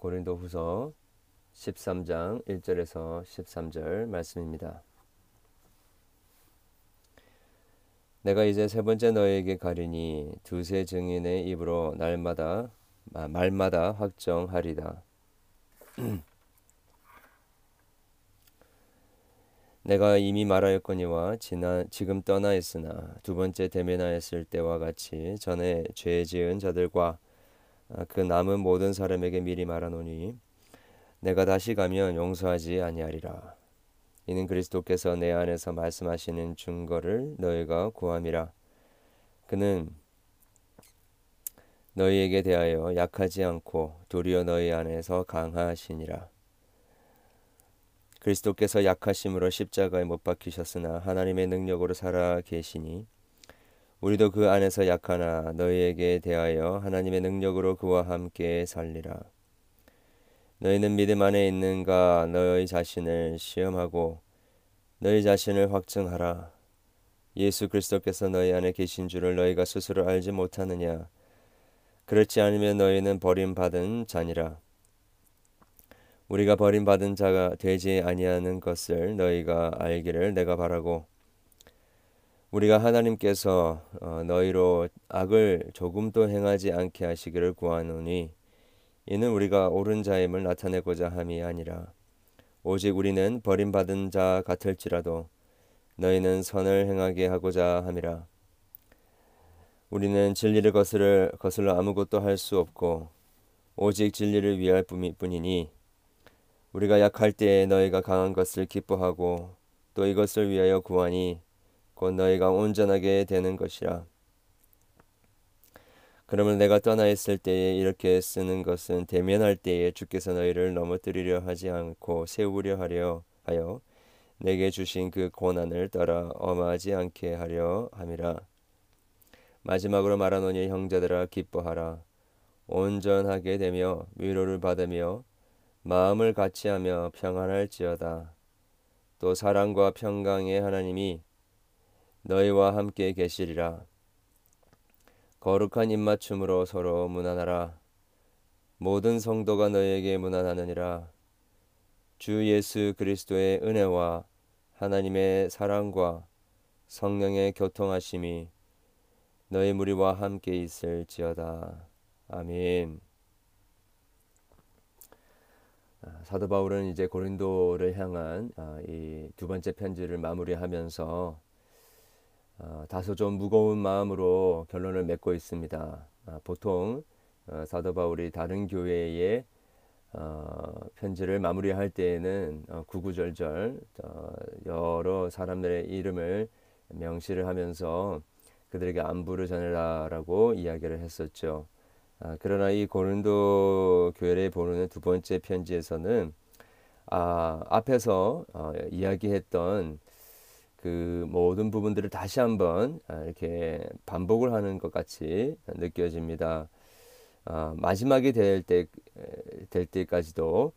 고린도 후서 13장 1절에서 13절 말씀입니다. 내가 이제 세 번째 너에게 가리니 두세 증인의 입으로 날마다 말마다 확정하리다. 내가 이미 말하였거니와 지나 지금 떠나 있으나 두 번째 대면하였을 때와 같이 전에 죄 지은 자들과 아, 그 남은 모든 사람에게 미리 말하노니 내가 다시 가면 용서하지 아니하리라. 이는 그리스도께서 내 안에서 말씀하시는 증거를 너희가 구함이라. 그는 너희에게 대하여 약하지 않고 도리어 너희 안에서 강하시니라. 그리스도께서 약하심으로 십자가에 못 박히셨으나 하나님의 능력으로 살아 계시니 우리도 그 안에서 약하나 너희에게 대하여 하나님의 능력으로 그와 함께 살리라. 너희는 믿음 안에 있는가 너희 자신을 시험하고 너희 자신을 확증하라. 예수 그리스도께서 너희 안에 계신 줄을 너희가 스스로 알지 못하느냐? 그렇지 않으면 너희는 버림받은 자니라. 우리가 버림받은 자가 되지 아니하는 것을 너희가 알기를 내가 바라고 우리가 하나님께서 어, 너희로 악을 조금도 행하지 않게 하시기를 구하노니 이는 우리가 옳은 자임을 나타내고자 함이 아니라 오직 우리는 버림받은 자 같을지라도 너희는 선을 행하게 하고자 함이라. 우리는 진리를 거슬러, 거슬러 아무것도 할 수 없고 오직 진리를 위할 뿐이니 우리가 약할 때에 너희가 강한 것을 기뻐하고 또 이것을 위하여 구하니 곧 너희가 온전하게 되는 것이라. 그러면 내가 떠나 있을 때에 이렇게 쓰는 것은 대면할 때에 주께서 너희를 넘어뜨리려 하지 않고 세우려 하려 하여 내게 주신 그 고난을 따라 엄하지 않게 하려 함이라. 마지막으로 말하노니 형제들아 기뻐하라. 온전하게 되며 위로를 받으며 마음을 같이하며 평안할지어다. 또 사랑과 평강의 하나님이 너희와 함께 계시리라. 거룩한 입맞춤으로 서로 문안하라. 모든 성도가 너희에게 문안하느니라. 주 예수 그리스도의 은혜와 하나님의 사랑과 성령의 교통하심이 너희 무리와 함께 있을지어다. 아멘. 아, 사도 바울은 이제 고린도를 향한 아, 이두 번째 편지를 마무리하면서 어, 다소 좀 무거운 마음으로 결론을 맺고 있습니다. 어, 보통 어, 사도 바울이 다른 교회에 어, 편지를 마무리할 때에는 어, 구구절절 어, 여러 사람들의 이름을 명시를 하면서 그들에게 안부를 전해라라고 이야기를 했었죠. 아, 그러나 이 고린도 교회를 보는 두 번째 편지에서는 아, 앞에서 어, 이야기했던 그 모든 부분들을 다시 한번 아, 이렇게 반복을 하는 것 같이 느껴집니다. 어, 마지막이 될 때, 될 때까지도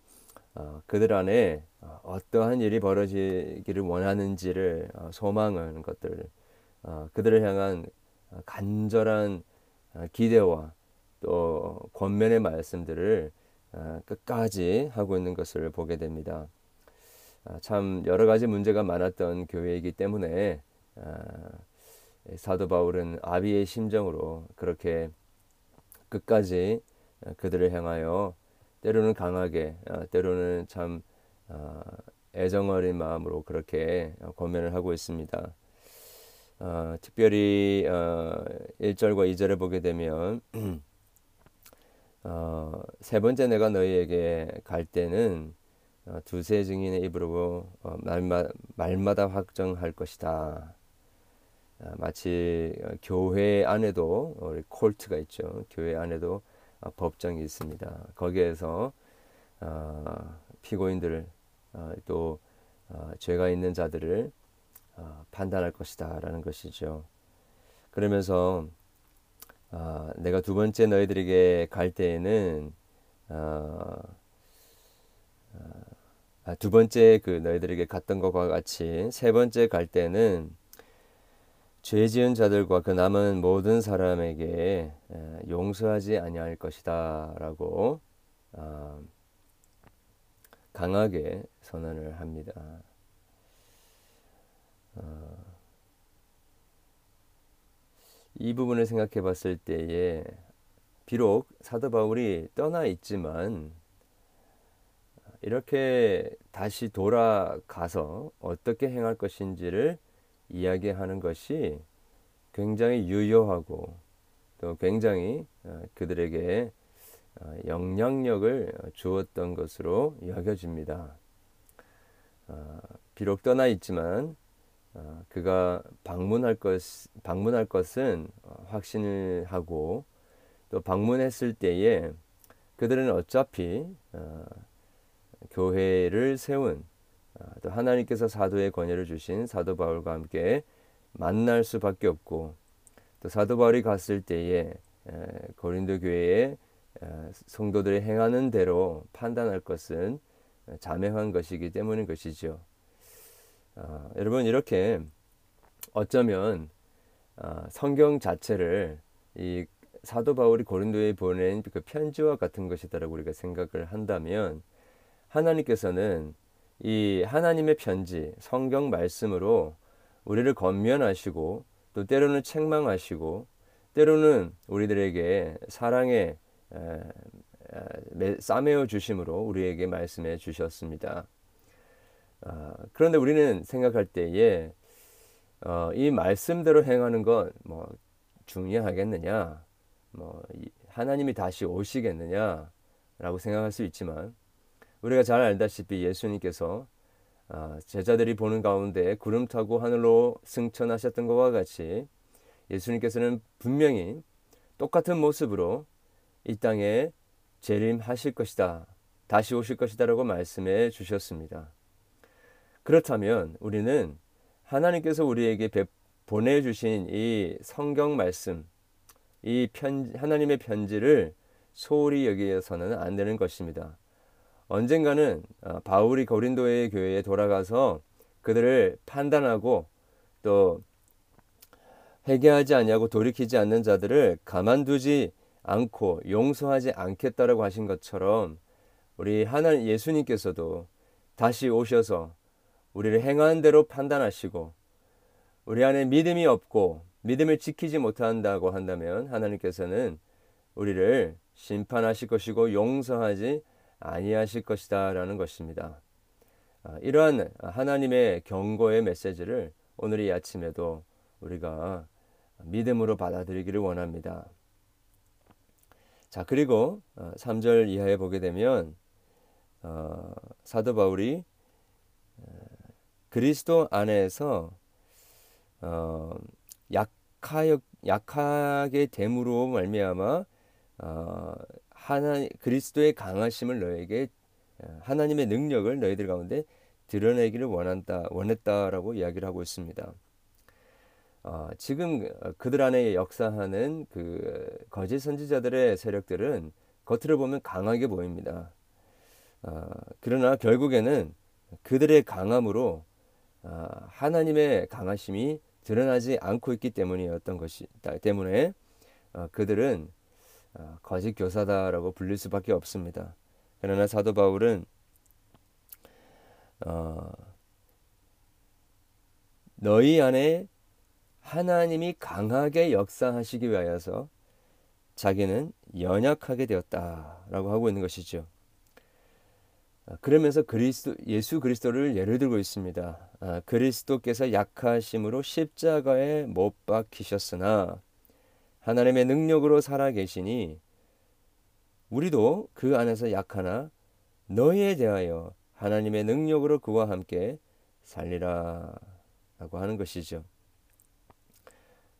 어, 그들 안에 어떠한 일이 벌어지기를 원하는지를 어, 소망하는 것들, 어, 그들을 향한 간절한 기대와 또 권면의 말씀들을 끝까지 하고 있는 것을 보게 됩니다. 아, 참 여러 가지 문제가 많았던 교회이기 때문에 아, 사도 바울은 아비의 심정으로 그렇게 끝까지 그들을 향하여 때로는 강하게 아, 때로는 참 애정 어린 마음으로 그렇게 권면을 하고 있습니다. 특별히 1절과 2절을 보게 되면 어, 세 번째 내가 너희에게 갈 때는 어, 두세 증인의 입으로 어, 말마, 말마다 확정할 것이다. 어, 마치 교회 안에도 우리 콜트가 있죠. 교회 안에도 법정이 있습니다. 거기에서 피고인들을 또 죄가 있는 자들을 판단할 것이다라는 것이죠. 그러면서 내가 두 번째 너희들에게 갈 때에는 아, 두 번째 그 너희들에게 갔던 것과 같이 세 번째 갈 때는 죄 지은 자들과 그 남은 모든 사람에게 용서하지 아니할 것이다라고 어, 강하게 선언을 합니다. 어, 이 부분을 생각해 봤을 때에 비록 사도 바울이 떠나 있지만 이렇게 다시 돌아가서 어떻게 행할 것인지를 이야기하는 것이 굉장히 유효하고 또 굉장히 어, 그들에게 어, 영향력을 주었던 것으로 여겨집니다. 어, 비록 떠나 있지만 그가 방문할 것 방문할 것은 확신을 하고 또 방문했을 때에 그들은 어차피 교회를 세운 또 하나님께서 사도의 권위를 주신 사도 바울과 함께 만날 수밖에 없고 또 사도 바울이 갔을 때에 고린도 교회에 성도들이 행하는 대로 판단할 것은 자명한 것이기 때문인 것이죠. 어, 여러분 이렇게 어쩌면 어, 성경 자체를 이 사도 바울이 고린도에 보낸 그 편지와 같은 것이다라고 우리가 생각을 한다면 하나님께서는 이 하나님의 편지 성경 말씀으로 우리를 건면하시고 또 때로는 책망하시고 때로는 우리들에게 사랑의 싸매어 주심으로 우리에게 말씀해 주셨습니다. 아, 그런데 우리는 생각할 때에 어, 이 말씀대로 행하는 건 뭐 중요하겠느냐, 뭐 하나님이 다시 오시겠느냐라고 생각할 수 있지만 우리가 잘 알다시피 예수님께서 아, 제자들이 보는 가운데 구름 타고 하늘로 승천하셨던 것과 같이 예수님께서는 분명히 똑같은 모습으로 이 땅에 재림하실 것이다. 다시 오실 것이다라고 말씀해 주셨습니다. 그렇다면 우리는 하나님께서 우리에게 보내주신 이 성경 말씀, 이 편, 하나님의 편지를 소홀히 여기서는 안 되는 것입니다. 언젠가는 어, 바울이 고린도의 교회에 돌아가서 그들을 판단하고 또 회개하지 않냐고 돌이키지 않는 자들을 가만두지 않고 용서하지 않겠다라고 하신 것처럼 우리 하나님 예수님께서도 다시 오셔서 우리를 행하는 대로 판단하시고 우리 안에 믿음이 없고 믿음을 지키지 못한다고 한다면 하나님께서는 우리를 심판하실 것이고 용서하지 아니하실 것이다 라는 것입니다. 아, 이러한 하나님의 경고의 메시지를 오늘 이 아침에도 우리가 믿음으로 받아들이기를 원합니다. 자, 그리고 3절 어, 이하에 보게 되면 어, 사도 바울이 그리스도 안에서 어, 약하 약하게 됨으로 말미암아 어, 하나 그리스도의 강하심을 너에게 어, 하나님의 능력을 너희들 가운데 드러내기를 원한다 원했다라고 이야기를 하고 있습니다. 어, 지금 그들 안에 역사하는 그 거짓 선지자들의 세력들은 겉으로 보면 강하게 보입니다. 어, 그러나 결국에는 그들의 강함으로 어, 하나님의 강하심이 드러나지 않고 있기 때문이었던 것이 때문에 어, 그들은 어, 거짓 교사다라고 불릴 수밖에 없습니다. 그러나 사도 바울은 어, 너희 안에 하나님이 강하게 역사하시기 위하여서 자기는 연약하게 되었다라고 하고 있는 것이죠. 아, 그러면서 그리스도 예수 그리스도를 예를 들고 있습니다. 아, 그리스도께서 약하심으로 십자가에 못 박히셨으나 하나님의 능력으로 살아 계시니 우리도 그 안에서 약하나 너희에 대하여 하나님의 능력으로 그와 함께 살리라 라고 하는 것이죠.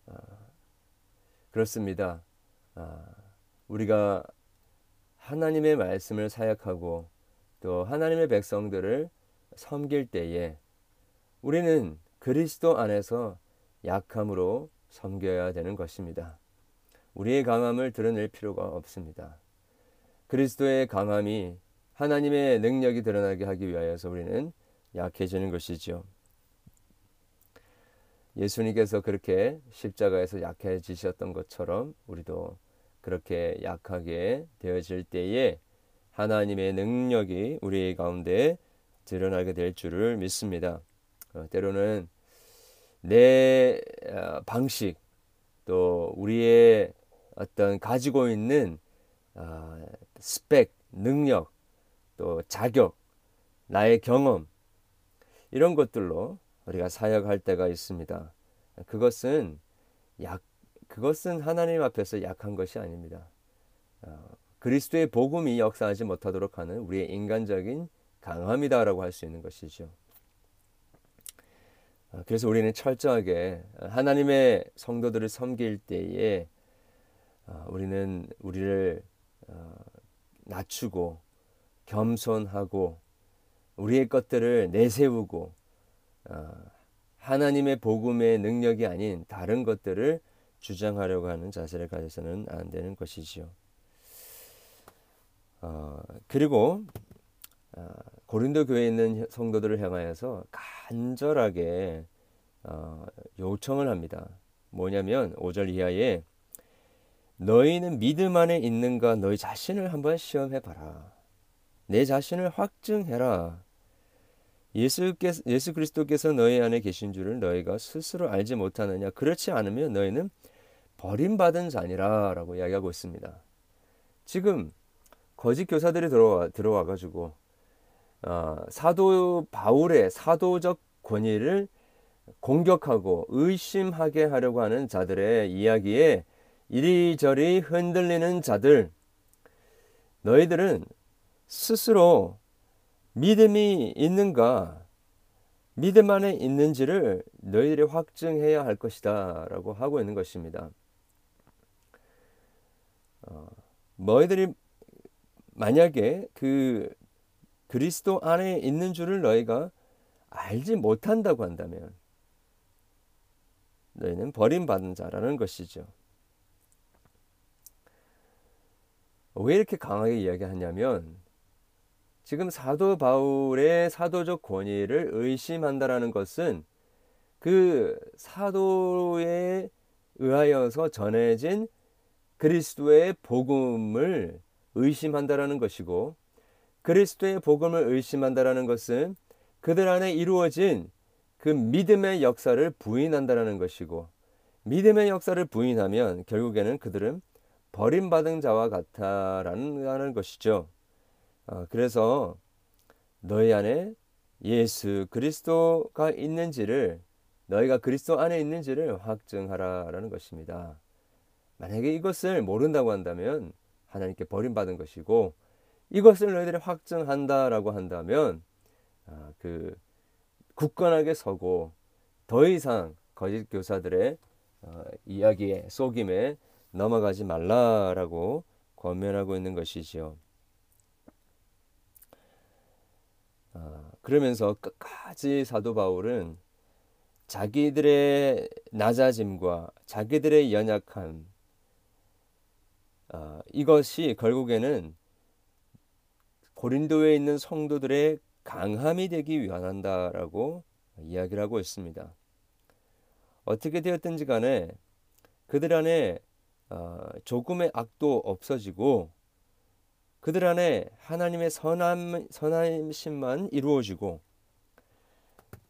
아, 그렇습니다. 아, 우리가 하나님의 말씀을 사역하고 또 하나님의 백성들을 섬길 때에 우리는 그리스도 안에서 약함으로 섬겨야 되는 것입니다. 우리의 강함을 드러낼 필요가 없습니다. 그리스도의 강함이 하나님의 능력이 드러나게 하기 위하여서 우리는 약해지는 것이죠. 예수님께서 그렇게 십자가에서 약해지셨던 것처럼 우리도 그렇게 약하게 되어질 때에 하나님의 능력이 우리 가운데 드러나게 될 줄을 믿습니다. 어, 때로는 내 어, 방식 또 우리의 어떤 가지고 있는 어, 스펙, 능력, 또 자격, 나의 경험 이런 것들로 우리가 사역할 때가 있습니다. 그것은 약 그것은 하나님 앞에서 약한 것이 아닙니다. 그리스도의 복음이 역사하지 못하도록 하는 우리의 인간적인 강함이다라고 할 수 있는 것이죠. 어, 그래서 우리는 철저하게 하나님의 성도들을 섬길 때에 어, 우리는 우리를 어, 낮추고 겸손하고 우리의 것들을 내세우고 하나님의 복음의 능력이 아닌 다른 것들을 주장하려고 하는 자세를 가져서는 안 되는 것이지요. 그리고 고린도 교회에 있는 성도들을 향하여서 간절하게 어, 요청을 합니다. 뭐냐면 5절 이하에 너희는 믿음 안에 있는가 너희 자신을 한번 시험해 봐라. 내 자신을 확증해라. 예수께서, 예수 그리스도께서 너희 안에 계신 줄을 너희가 스스로 알지 못하느냐. 그렇지 않으면 너희는 버림받은 자니라 라고 이야기하고 있습니다. 지금 거짓 교사들이 들어와 들어와 가지고 어, 사도 바울의 사도적 권위를 공격하고 의심하게 하려고 하는 자들의 이야기에 이리저리 흔들리는 자들, 너희들은 스스로 믿음이 있는가, 믿음 안에 있는지를 너희들이 확증해야 할 것이다. 라고 하고 있는 것입니다. 어, 너희들이 만약에 그 그리스도 안에 있는 줄을 너희가 알지 못한다고 한다면 너희는 버림받은 자라는 것이죠. 왜 이렇게 강하게 이야기하냐면 지금 사도 바울의 사도적 권위를 의심한다라는 것은 그 사도에 의하여서 전해진 그리스도의 복음을 의심한다라는 것이고 그리스도의 복음을 의심한다라는 것은 그들 안에 이루어진 그 믿음의 역사를 부인한다라는 것이고 믿음의 역사를 부인하면 결국에는 그들은 버림받은 자와 같다라는 것이죠. 어, 그래서 너희 안에 예수 그리스도가 있는지를 너희가 그리스도 안에 있는지를 확증하라라는 것입니다. 만약에 이것을 모른다고 한다면 하나님께 버림받은 것이고 이것을 너희들이 확증한다라고 한다면 아, 그 굳건하게 서고 더 이상 거짓 교사들의 어, 이야기에 속임에 넘어가지 말라라고 권면하고 있는 것이지요. 아, 그러면서 끝까지 사도 바울은 자기들의 낮아짐과 자기들의 연약함 아, 이것이 결국에는 고린도에 있는 성도들의 강함이 되기 위한다라고 이야기를 하고 있습니다. 어떻게 되었든지 간에 그들 안에 어, 조금의 악도 없어지고 그들 안에 하나님의 선함, 선함심만 이루어지고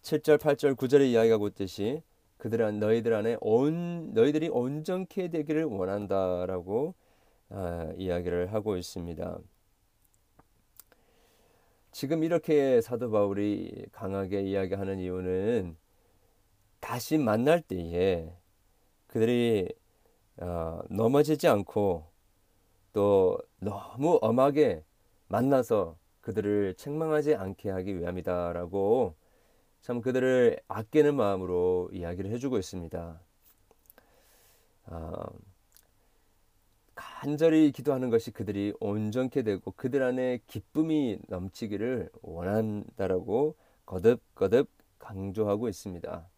7절, 8절, 9절에 이야기하고 있듯이 그들 안 너희들 안에 온 너희들이 온전케 되기를 원한다라고 아, 이야기를 하고 있습니다. 지금 이렇게 사도 바울이 강하게 이야기하는 이유는 다시 만날 때에 그들이 어, 넘어지지 않고 또 너무 엄하게 만나서 그들을 책망하지 않게 하기 위함이다라고 참 그들을 아끼는 마음으로 이야기를 해주고 있습니다. 어, 간절히 기도하는 것이 그들이 온전케 되고 그들 안에 기쁨이 넘치기를 원한다라고 거듭거듭 강조하고 있습니다.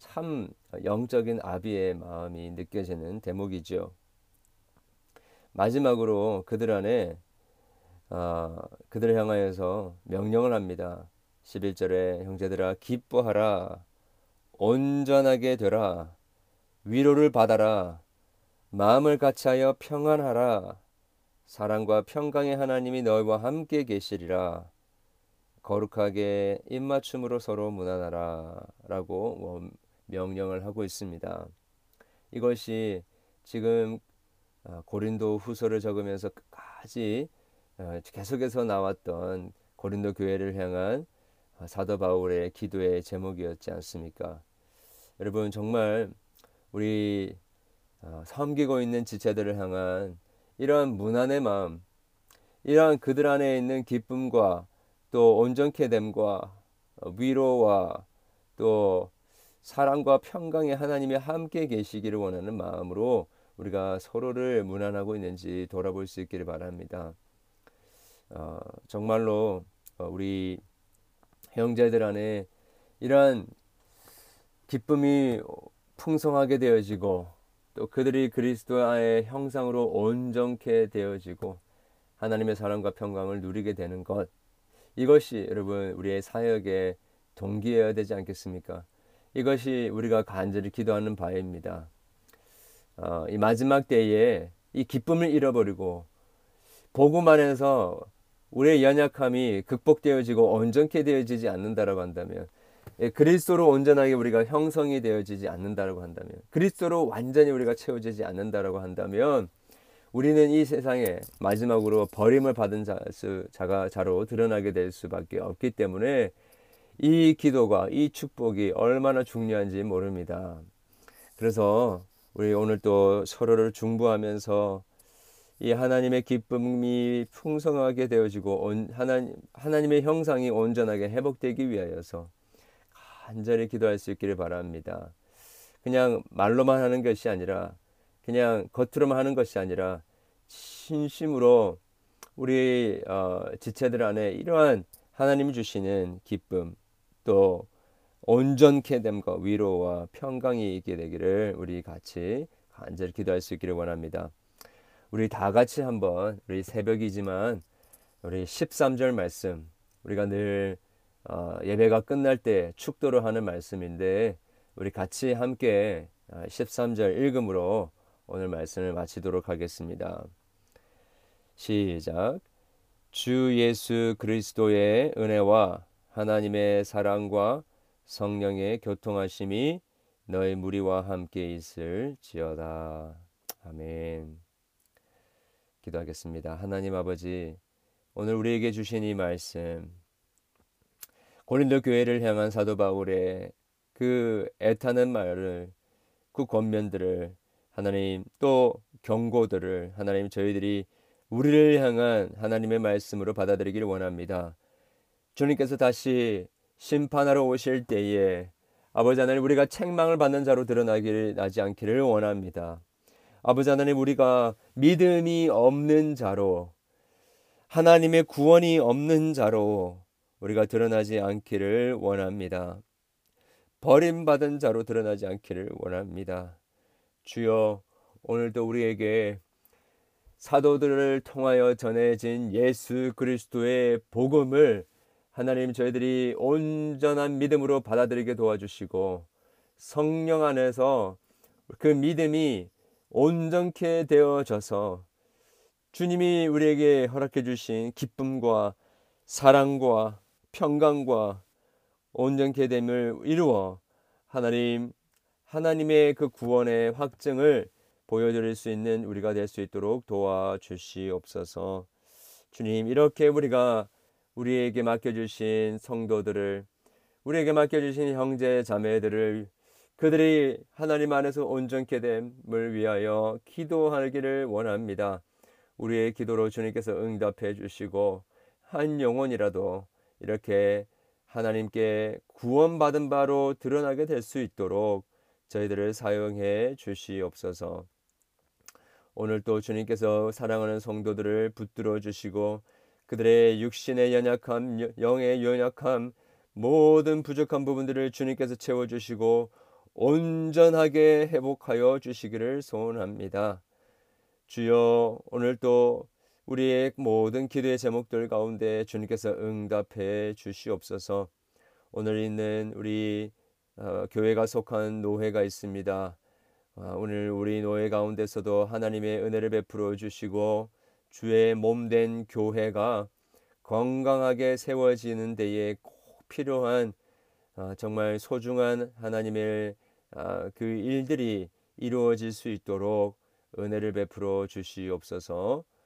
참 영적인 아비의 마음이 느껴지는 대목이죠. 마지막으로 그들 안에 어, 그들을 향하여서 명령을 합니다. 11절에 형제들아 기뻐하라 온전하게 되라 위로를 받아라 마음을 같이하여 평안하라. 사랑과 평강의 하나님이 너희와 함께 계시리라. 거룩하게 입맞춤으로 서로 무난하라 라고 뭐 명령을 하고 있습니다. 이것이 지금 아, 고린도 후서를 적으면서 끝까지 어, 계속해서 나왔던 고린도 교회를 향한 아, 사도 바울의 기도의 제목이었지 않습니까? 여러분 정말 우리 어, 섬기고 있는 지체들을 향한 이러한 무난의 마음, 이러한 그들 안에 있는 기쁨과 또 온전케 됨과 어, 위로와 또 사랑과 평강의 하나님이 함께 계시기를 원하는 마음으로 우리가 서로를 무난하고 있는지 돌아볼 수 있기를 바랍니다. 어, 정말로 어, 우리 형제들 안에 이러한 기쁨이 풍성하게 되어지고 또 그들이 그리스도의 형상으로 온전케 되어지고 하나님의 사랑과 평강을 누리게 되는 것 이것이 여러분 우리의 사역의 동기여야 되지 않겠습니까? 이것이 우리가 간절히 기도하는 바입니다. 어, 이 마지막 때에 이 기쁨을 잃어버리고 복음 안에서 우리의 연약함이 극복되어지고 온전케 되어지지 않는다라고 한다면 예, 그리스도로 온전하게 우리가 형성이 되어지지 않는다라고 한다면 그리스도로 완전히 우리가 채워지지 않는다라고 한다면 우리는 이 세상에 마지막으로 버림을 받은 자, 자가 자로 드러나게 될 수밖에 없기 때문에 이 기도가 이 축복이 얼마나 중요한지 모릅니다. 그래서 우리 오늘 또 서로를 중보하면서 이 하나님의 기쁨이 풍성하게 되어지고 온, 하나님, 하나님의 형상이 온전하게 회복되기 위하여서 간절히 기도할 수 있기를 바랍니다. 그냥 말로만 하는 것이 아니라 그냥 겉으로만 하는 것이 아니라 진심으로 우리 어, 지체들 안에 이러한 하나님이 주시는 기쁨 또 온전케 됨과 위로와 평강이 있게 되기를 우리 같이 간절히 기도할 수 있기를 원합니다. 우리 다 같이 한번 우리 새벽이지만 우리 13절 말씀 우리가 늘 어, 예배가 끝날 때 축도를 하는 말씀인데 우리 같이 함께 13절 어, 읽음으로 오늘 말씀을 마치도록 하겠습니다. 시작. 주 예수 그리스도의 은혜와 하나님의 사랑과 성령의 교통하심이 너희 무리와 함께 있을지어다. 아멘. 기도하겠습니다. 하나님 아버지, 오늘 우리에게 주신 이 말씀, 고린도 교회를 향한 사도 바울의 그 애타는 말을, 그 권면들을 하나님 또 경고들을 하나님 저희들이 우리를 향한 하나님의 말씀으로 받아들이기를 원합니다. 주님께서 다시 심판하러 오실 때에 아버지 하나님 우리가 책망을 받는 자로 드러나기를 나지 않기를 원합니다. 아버지 하나님 우리가 믿음이 없는 자로 하나님의 구원이 없는 자로 우리가 드러나지 않기를 원합니다. 버림받은 자로 드러나지 않기를 원합니다. 주여 오늘도 우리에게 사도들을 통하여 전해진 예수 그리스도의 복음을 하나님 저희들이 온전한 믿음으로 받아들이게 도와주시고 성령 안에서 그 믿음이 온전케 되어져서 주님이 우리에게 허락해 주신 기쁨과 사랑과 평강과 온전케 됨을 이루어 하나님 하나님의 그 구원의 확증을 보여드릴 수 있는 우리가 될 수 있도록 도와주시옵소서. 주님 이렇게 우리가 우리에게 맡겨주신 성도들을 우리에게 맡겨주신 형제 자매들을 그들이 하나님 안에서 온전케 됨을 위하여 기도하기를 원합니다. 우리의 기도로 주님께서 응답해 주시고 한 영혼이라도 이렇게 하나님께 구원받은 바로 드러나게 될 수 있도록 저희들을 사용해 주시옵소서. 오늘 또 주님께서 사랑하는 성도들을 붙들어 주시고 그들의 육신의 연약함, 영의 연약함, 모든 부족한 부분들을 주님께서 채워주시고 온전하게 회복하여 주시기를 소원합니다. 주여 오늘도 우리의 모든 기도의 제목들 가운데 주님께서 응답해 주시옵소서. 오늘 있는 우리 어, 교회가 속한 노회가 있습니다. 어, 오늘 우리 노회 가운데서도 하나님의 은혜를 베풀어 주시고 주의 몸 된 교회가 건강하게 세워지는 데에 꼭 필요한 아, 정말 소중한 하나님의 아, 그 일들이 이루어질 수 있도록 은혜를 베풀어 주시옵소서.